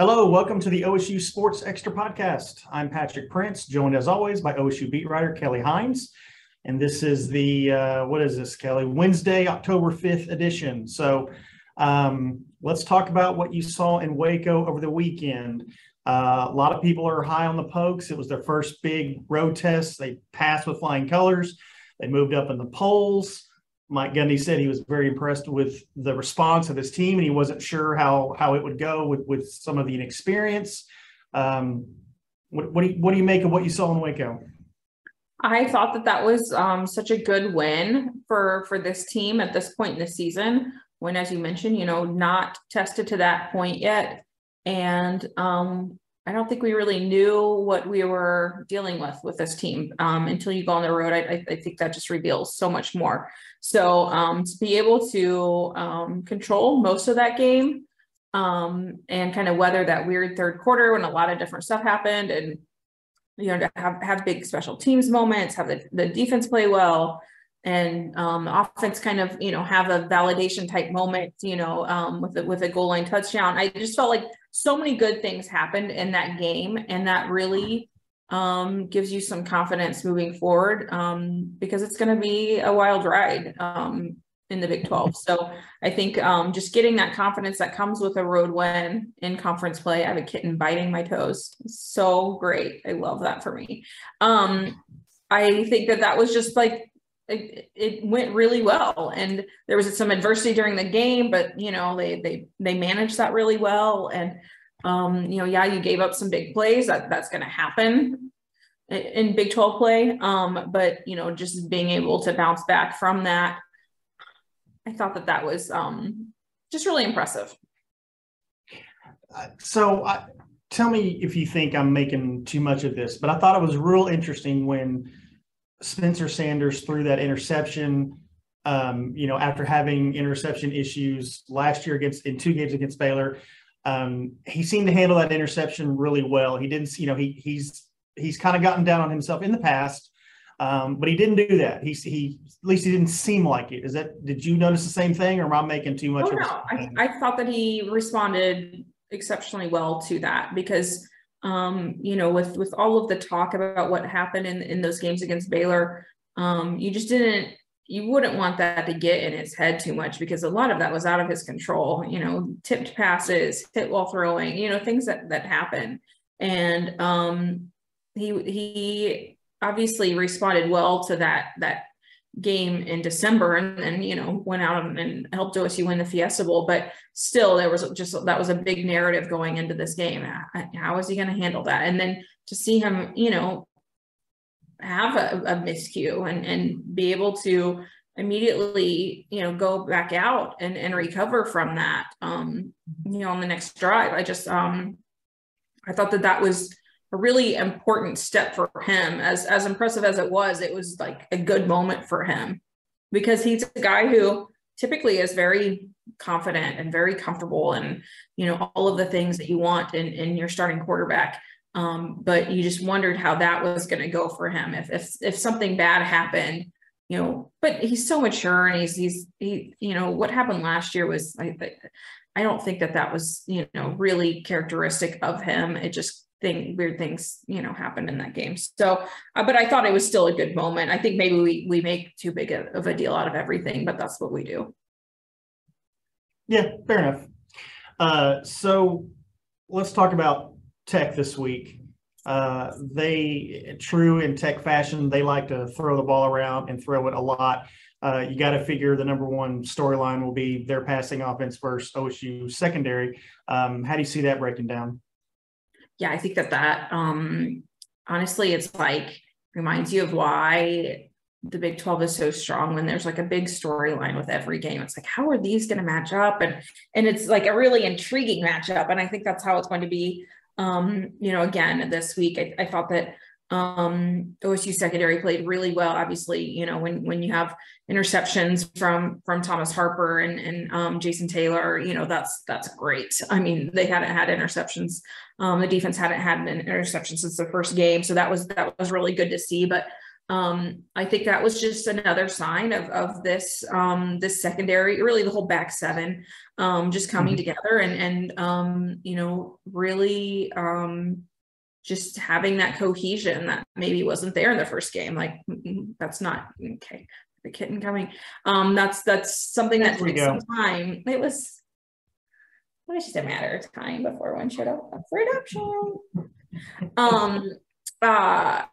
Hello, welcome to the OSU Sports Extra Podcast. I'm Patrick Prince, joined as always by OSU beat writer Kelly Hines. And this is the, uh, what is this, Kelly? Wednesday, October 5th edition. So um, let's talk about what you saw in Waco over the weekend. Uh, a lot of people are high on the Pokes. It was their first big road test. They passed with flying colors. They moved up in the polls. Mike Gundy said he was very impressed with the response of his team, and he wasn't sure how how it would go with with some of the inexperience. Um, what, what do you, what do you make of what you saw in Waco? I thought that that was um, such a good win for for this team at this point in the season. When, as you mentioned, you know, not tested to that point yet, and um, I don't think we really knew what we were dealing with with this team um, until you go on the road. I, I, think that just reveals so much more. So um, to be able to um, control most of that game um, and kind of weather that weird third quarter when a lot of different stuff happened, and you know to have have big special teams moments, have the, the defense play well, and um, offense kind of you know have a validation type moment, you know, um, with a, with a goal line touchdown. I just felt like so many good things happened in that game, and that really um, gives you some confidence moving forward um, because it's going to be a wild ride um, in the Big 12. So I think um, just getting that confidence that comes with a road win in conference play. I have a kitten biting my toes. So great. I love that for me. I think that that was just like it, it, went really well. And there was some adversity during the game but you know they they they managed that really well. And um you know yeah you gave up some big plays. That that's going to happen in big 12 play. Um but you know just being able to bounce back from that i thought that that was um just really impressive. Uh, so I, tell me if you think i'm making too much of this but i thought it was real interesting when Spencer Sanders threw that interception. Um, you know, after having interception issues last year against in two games against Baylor, um, he seemed to handle that interception really well. He didn't, you know, he he's he's kind of gotten down on himself in the past, um, but he didn't do that. He he at least he didn't seem like it. Is that did you notice the same thing, or am I making too much? Oh, no, I, I thought that he responded exceptionally well to that because um, you know, with with all of the talk about what happened in in those games against Baylor, um, you just didn't you wouldn't want that to get in his head too much because a lot of that was out of his control. You know, tipped passes, hit while throwing, you know, things that that happen. And um, he he obviously responded well to that that game in December and then, you know, went out and helped OSU win the Fiesta Bowl. But still, there was just that was a big narrative going into this game. How is he going to handle that? And then to see him, you know, have a, a miscue and, and be able to immediately, you know, go back out and, and recover from that, um, you know, on the next drive. I just, um, I thought that that was a really important step for him. As as impressive as it was, it was like a good moment for him because he's a guy who typically is very confident and very comfortable and you know all of the things that you want in in your starting quarterback. Um, but you just wondered how that was going to go for him if if if something bad happened you know, but he's so mature and he's, he's, he, you know, what happened last year was, I, I don't think that that was, you know, really characteristic of him. It just thing weird things you know happened in that game. So uh, but i thought it was still a good moment. I think maybe we we make too big a, of a deal out of everything but that's what we do. Yeah fair enough. Uh, so let's talk about tech this week. Uh, they true in tech fashion they like to throw the ball around and throw it a lot. Uh, you got to figure the number one storyline will be their passing offense versus OSU secondary. Um, how do you see that breaking down? Yeah, I think that that um, honestly, it's like reminds you of why the Big 12 is so strong when there's like a big storyline with every game. It's like, how are these going to match up? And and it's like a really intriguing matchup. And I think that's how it's going to be. Um, you know, again, this week, I, I thought that um, OSU secondary played really well. Obviously, you know when when you have interceptions from from Thomas Harper and and um, Jason Taylor, you know that's that's great. I mean, they hadn't had interceptions. Um, the defense hadn't had an interception since the first game, so that was that was really good to see. But um, I think that was just another sign of of this um, this secondary, really the whole back seven, um, just coming mm-hmm. together and and um, you know really um, just having that cohesion that maybe wasn't there in the first game. Like that's not okay. The kitten coming. Um, that's that's something that takes some time. It was it was just a matter of time before one showed up for adoption. Um uh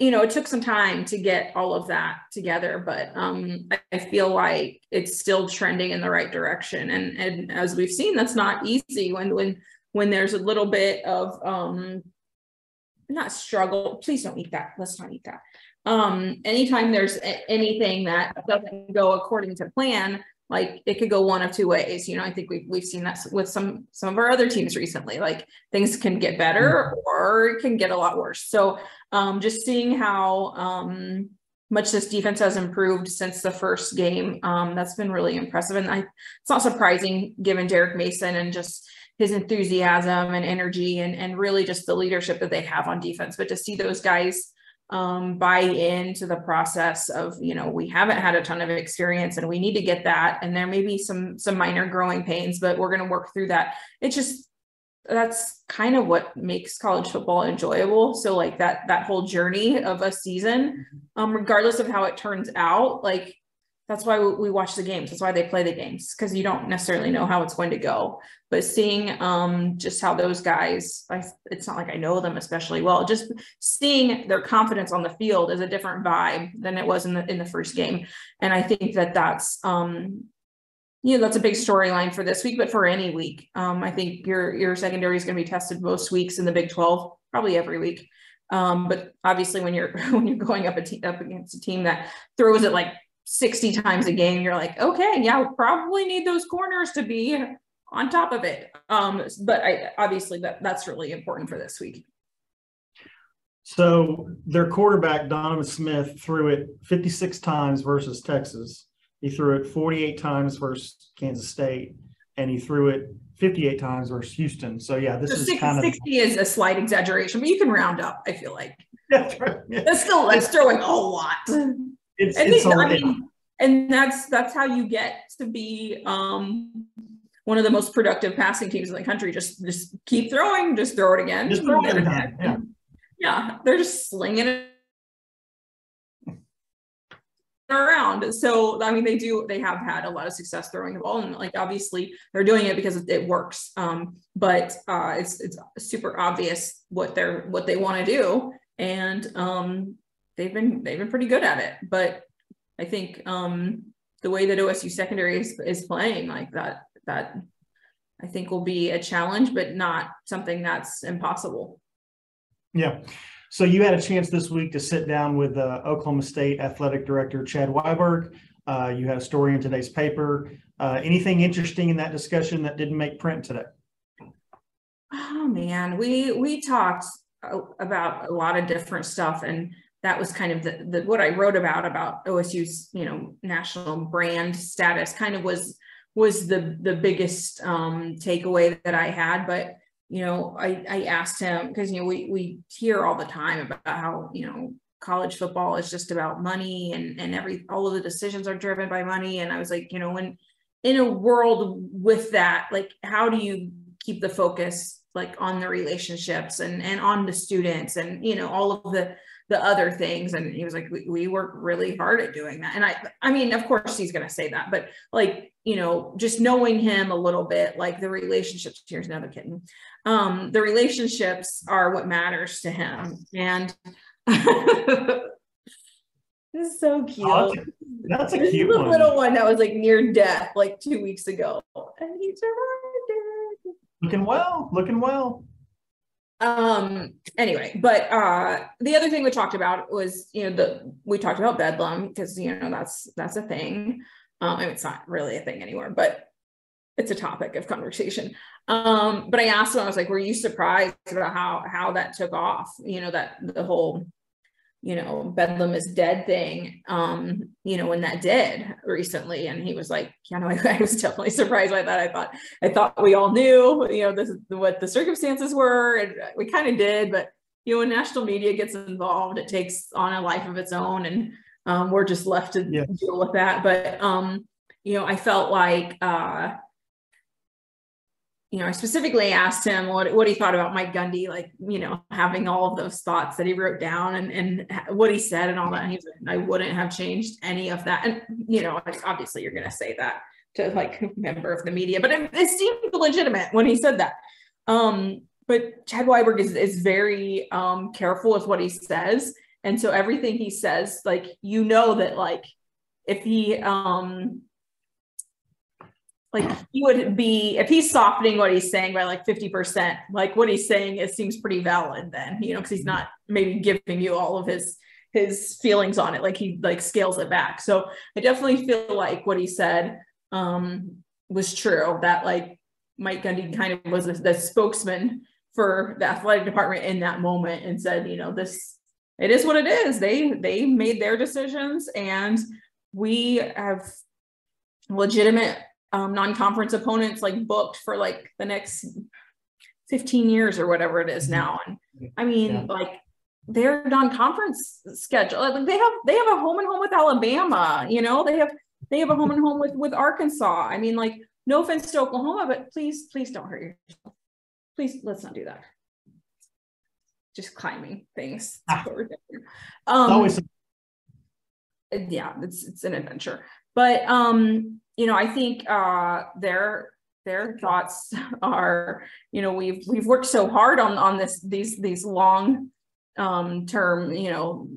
you know, it took some time to get all of that together, but um, I, I, feel like it's still trending in the right direction. And and as we've seen, that's not easy when when when there's a little bit of um, not struggle. Please don't eat that. Let's not eat that. Um, anytime there's a- anything that doesn't go according to plan, like it could go one of two ways you know i think we've, we've seen that with some some of our other teams recently like things can get better mm-hmm. or it can get a lot worse so um, just seeing how um, much this defense has improved since the first game um, that's been really impressive and I, it's not surprising given derek mason and just his enthusiasm and energy and, and really just the leadership that they have on defense. But to see those guys um, buy into the process of you know we haven't had a ton of experience and we need to get that. And there may be some some minor growing pains but we're going to work through that. It's just that's kind of what makes college football enjoyable. So like that that whole journey of a season mm-hmm. um regardless of how it turns out like that's why we watch the games. That's why they play the games because you don't necessarily know how it's going to go. But seeing um, just how those guys I, it's not like i know them especially well. Just seeing their confidence on the field is a different vibe than it was in the in the first game. And i think that that's um, you know that's a big storyline for this week but for any week. Um, i think your your secondary is going to be tested most weeks in the big 12 probably every week. Um, but obviously when you're when you're going up a te- up against a team that throws it like 60 times a game, you're like, okay, yeah, we probably need those corners to be on top of it. Um, but I obviously that that's really important for this week. So their quarterback, Donovan Smith, threw it 56 times versus Texas. He threw it 48 times versus Kansas State, and he threw it 58 times versus Houston. So yeah, this so is 60, kind of 60 is a slight exaggeration, but you can round up. I feel like that's right. Yeah. That's still that's throwing a lot. It's, and, it's I mean, and that's that's how you get to be um, one of the most productive passing teams in the country. Just just keep throwing, just throw it again. Just throw it again. Yeah. yeah, they're just slinging it around. So I mean, they do. They have had a lot of success throwing the ball, and like obviously they're doing it because it works. Um, but uh, it's it's super obvious what they're what they want to do, and um, they've been they've been pretty good at it. But I think um, the way that OSU secondary is, is playing like that that I think will be a challenge, but not something that's impossible. Yeah. So you had a chance this week to sit down with uh, Oklahoma State Athletic Director Chad Weiberg. Uh, you had a story in today's paper. Uh, anything interesting in that discussion that didn't make print today? Oh man, we we talked about a lot of different stuff, and that was kind of the, the what I wrote about about OSU's you know national brand status kind of was was the the biggest um, takeaway that I had. But you know, I I asked him because you know we we hear all the time about how you know college football is just about money and and every all of the decisions are driven by money. And I was like, you know, when in a world with that, like how do you keep the focus like on the relationships and and on the students and you know all of the the other things. And he was like we, we work really hard at doing that. And i i mean of course he's going to say that but like you know just knowing him a little bit like the relationships here's another kitten. Um the relationships are what matters to him. And this is so cute. Oh, that's a cute one. little one that was like near death like two weeks ago. And he survived looking well looking well. Um anyway but uh the other thing we talked about was you know the we talked about bedlam because you know that's that's a thing. Um it's not really a thing anymore but it's a topic of conversation. Um but i asked him i was like were you surprised about how how that took off? You know that the whole you know, Bedlam is dead thing, um, you know, when that did recently. And he was like, you know, I, I, was definitely surprised by that. I thought, I thought we all knew, you know, this is what the circumstances were. And we kind of did, but you know, when national media gets involved, it takes on a life of its own, and um, we're just left to yeah. deal with that. But um, you know, I felt like uh, you know, I specifically asked him what, what he thought about Mike Gundy, like, you know, having all of those thoughts that he wrote down and, and what he said and all that. And he's like, I wouldn't have changed any of that. And, you know, obviously you're going to say that to like a member of the media, but it, it seemed legitimate when he said that. Um, but Chad Weiberg is, is very um, careful with what he says. And so everything he says, like, you know, that like, if he, um, like he would be if he's softening what he's saying by like 50% like what he's saying it seems pretty valid then you know because he's not maybe giving you all of his his feelings on it like he like scales it back. So i definitely feel like what he said um was true that like mike gundy kind of was the spokesman for the athletic department in that moment and said you know this it is what it is. They they made their decisions and we have legitimate um, non-conference opponents like booked for like the next 15 years or whatever it is mm-hmm. now. And I mean, yeah. like their non-conference schedule, like they have they have a home and home with Alabama, you know, they have they have a home and home with with Arkansas. I mean, like no offense to Oklahoma, but please, please don't hurt yourself. Please let's not do that. Just climbing things. Ah. Um, always yeah, it's it's an adventure. But um you know, I think uh, their their thoughts are, you know, we've we've worked so hard on on this these these long um, term, you know,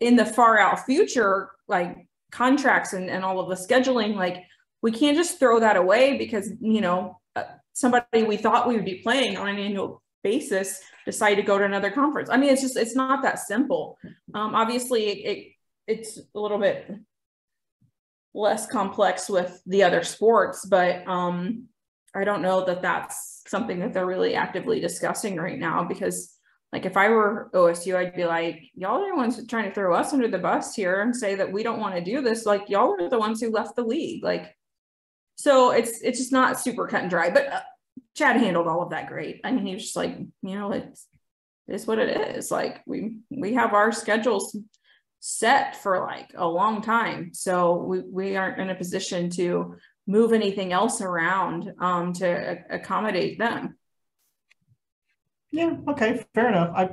in the far out future, like contracts and, and all of the scheduling, like we can't just throw that away because you know uh, somebody we thought we would be playing on an annual basis decide to go to another conference. I mean, it's just it's not that simple. Um, obviously, it, it it's a little bit less complex with the other sports, but um, I don't know that that's something that they're really actively discussing right now because like if I were OSU, I'd be like, y'all are the ones trying to throw us under the bus here and say that we don't want to do this. Like y'all are the ones who left the league. Like, so it's it's just not super cut and dry. But uh, Chad handled all of that great. I mean, he was just like, you know, it's it's what it is. Like we we have our schedules set for like a long time. So we, we aren't in a position to move anything else around um, to accommodate them. Yeah. Okay. Fair enough. I,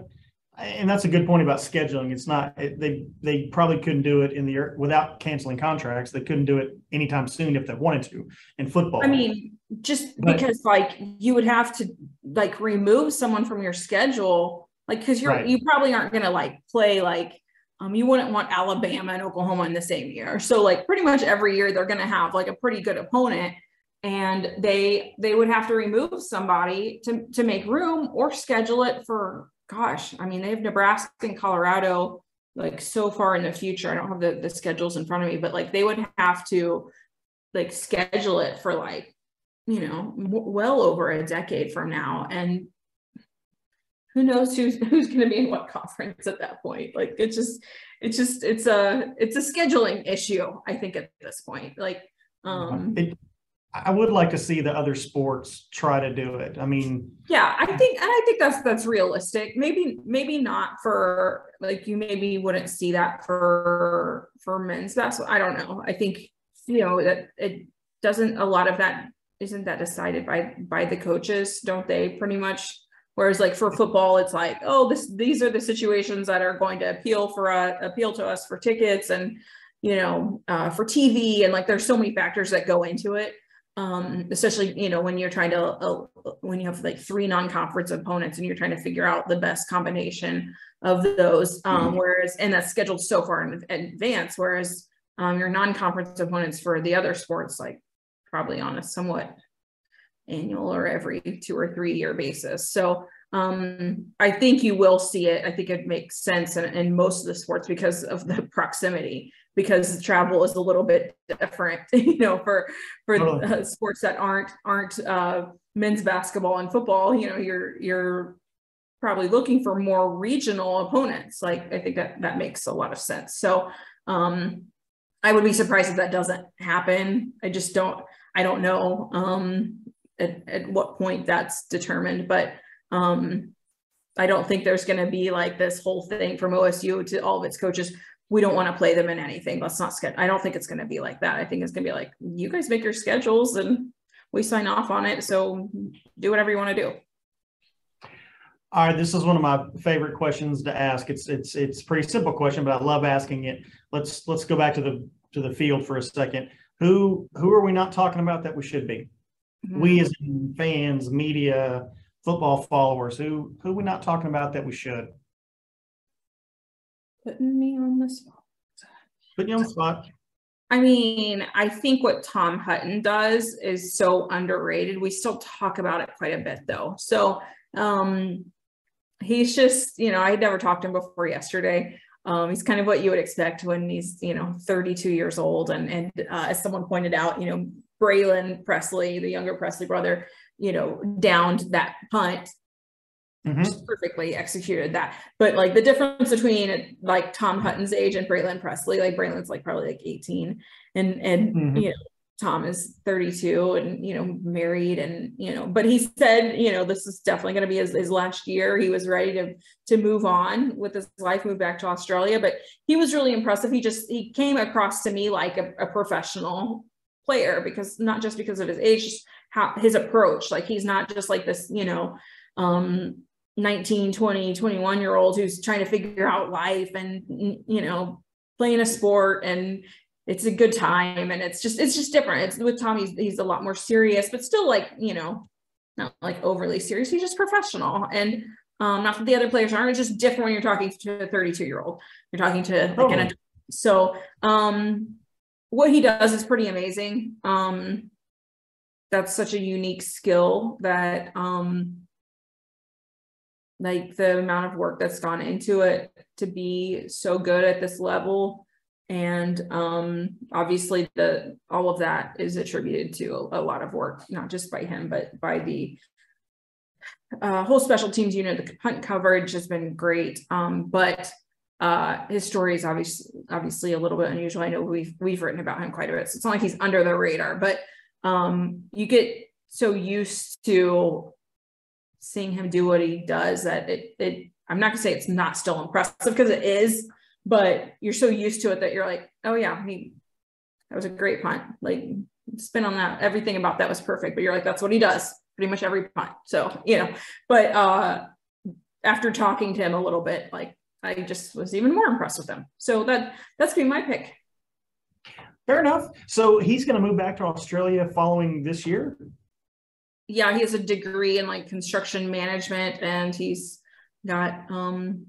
and that's a good point about scheduling. It's not it, they they probably couldn't do it in the without canceling contracts. They couldn't do it anytime soon if they wanted to in football. I mean, just but, because like you would have to like remove someone from your schedule, like because you're right. you probably aren't going to like play like um, you wouldn't want Alabama and Oklahoma in the same year. So like pretty much every year they're going to have like a pretty good opponent and they they would have to remove somebody to to make room or schedule it for gosh, I mean they have Nebraska and Colorado like so far in the future. I don't have the the schedules in front of me, but like they would have to like schedule it for like you know well over a decade from now and who knows who's who's going to be in what conference at that point. Like it's just it's just it's a it's a scheduling issue i think at this point like um it, i would like to see the other sports try to do it. I mean yeah i think and i think that's that's realistic. Maybe maybe not for like you maybe wouldn't see that for for men's basketball. I don't know. I think you know that it doesn't a lot of that isn't that decided by by the coaches don't they pretty much Whereas like for football, it's like, oh, this these are the situations that are going to appeal for uh, appeal to us for tickets and you know uh, for TV and like there's so many factors that go into it. Um, especially you know when you're trying to uh, when you have like three non-conference opponents and you're trying to figure out the best combination of those. Um, mm-hmm. Whereas and that's scheduled so far in, advance. Whereas um, your non-conference opponents for the other sports like probably on a somewhat annual or every two or three year basis. So um, I think you will see it. I think it makes sense in, in most of the sports because of the proximity, because travel is a little bit different, you know, for for totally. sports that aren't aren't uh, men's basketball and football. You know, you're you're probably looking for more regional opponents. Like I think that that makes a lot of sense. So um, I would be surprised if that doesn't happen. I just don't. I don't know. Um, at, at what point that's determined. But um, I don't think there's going to be like this whole thing from OSU to all of its coaches. We don't want to play them in anything. Let's not schedule. I don't think it's going to be like that. I think it's going to be like you guys make your schedules and we sign off on it. So do whatever you want to do. All right, this is one of my favorite questions to ask. It's it's it's pretty simple question, but I love asking it. Let's let's go back to the to the field for a second. Who who are we not talking about that we should be? Mm-hmm. We as fans, media, football followers, who who are we not talking about that we should? Putting me on the spot. Putting you on the spot. I mean, I think what Tom Hutton does is so underrated. We still talk about it quite a bit though. So um he's just, you know, I had never talked to him before yesterday. Um, he's kind of what you would expect when he's, you know, 32 years old. And, and uh, as someone pointed out, you know, Braylon Presley, the younger Presley brother, you know, downed that punt. Mm-hmm. Just perfectly executed that. But like the difference between like Tom Hutton's age and Braylon Presley, like Braylon's like probably like 18 and, and, mm-hmm. you know, Tom is 32 and you know married and you know but he said you know this is definitely going to be his, his last year he was ready to to move on with his life move back to Australia but he was really impressive he just he came across to me like a, a professional player because not just because of his age just how his approach like he's not just like this you know um 19 20 21 year old who's trying to figure out life and you know playing a sport and it's a good time and it's just it's just different it's with tom he's, he's a lot more serious but still like you know not like overly serious he's just professional and um not that the other players aren't it's just different when you're talking to a 32 year old you're talking to like oh. an adult. so um what he does is pretty amazing. Um that's such a unique skill that um like the amount of work that's gone into it to be so good at this level. And um, obviously the all of that is attributed to a, a, lot of work not just by him but by the uh, whole special teams unit. The punt coverage has been great. Um, but uh, his story is obviously obviously a little bit unusual i know we've we've written about him quite a bit so it's not like he's under the radar but um, you get so used to seeing him do what he does that it, it i'm not gonna say it's not still impressive because it is but you're so used to it that you're like, oh yeah, he that was a great punt. Like spin on that, everything about that was perfect. But you're like, that's what he does pretty much every punt. So, you know, but uh after talking to him a little bit, like I just was even more impressed with them. So that that's been my pick. Fair enough. So he's going to move back to Australia following this year. Yeah, he has a degree in like construction management, and he's got um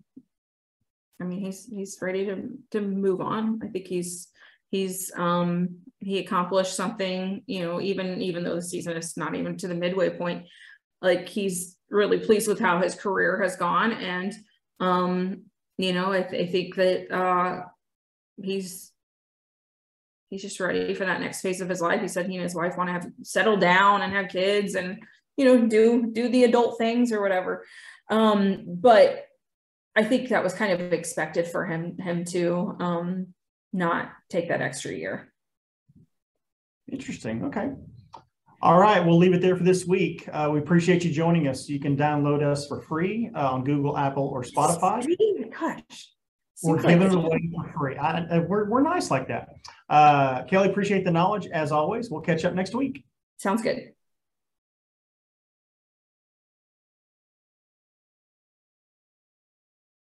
I mean, he's he's ready to to move on. I think he's he's um he accomplished something, you know, even even though the season is not even to the midway point, like he's really pleased with how his career has gone. And um, you know, I, th- I think that uh he's he's just ready for that next phase of his life. He said he and his wife want to have settle down and have kids and you know do do the adult things or whatever. Um, but I think that was kind of expected for him him to um, not take that extra year. Interesting. Okay. All right, we'll leave it there for this week. Uh, we appreciate you joining us. You can download us for free uh, on Google, Apple, or Spotify. Gosh. We're giving it away for free. I, I, we're, we're nice like that. Uh, Kelly, appreciate the knowledge as always. We'll catch up next week. Sounds good.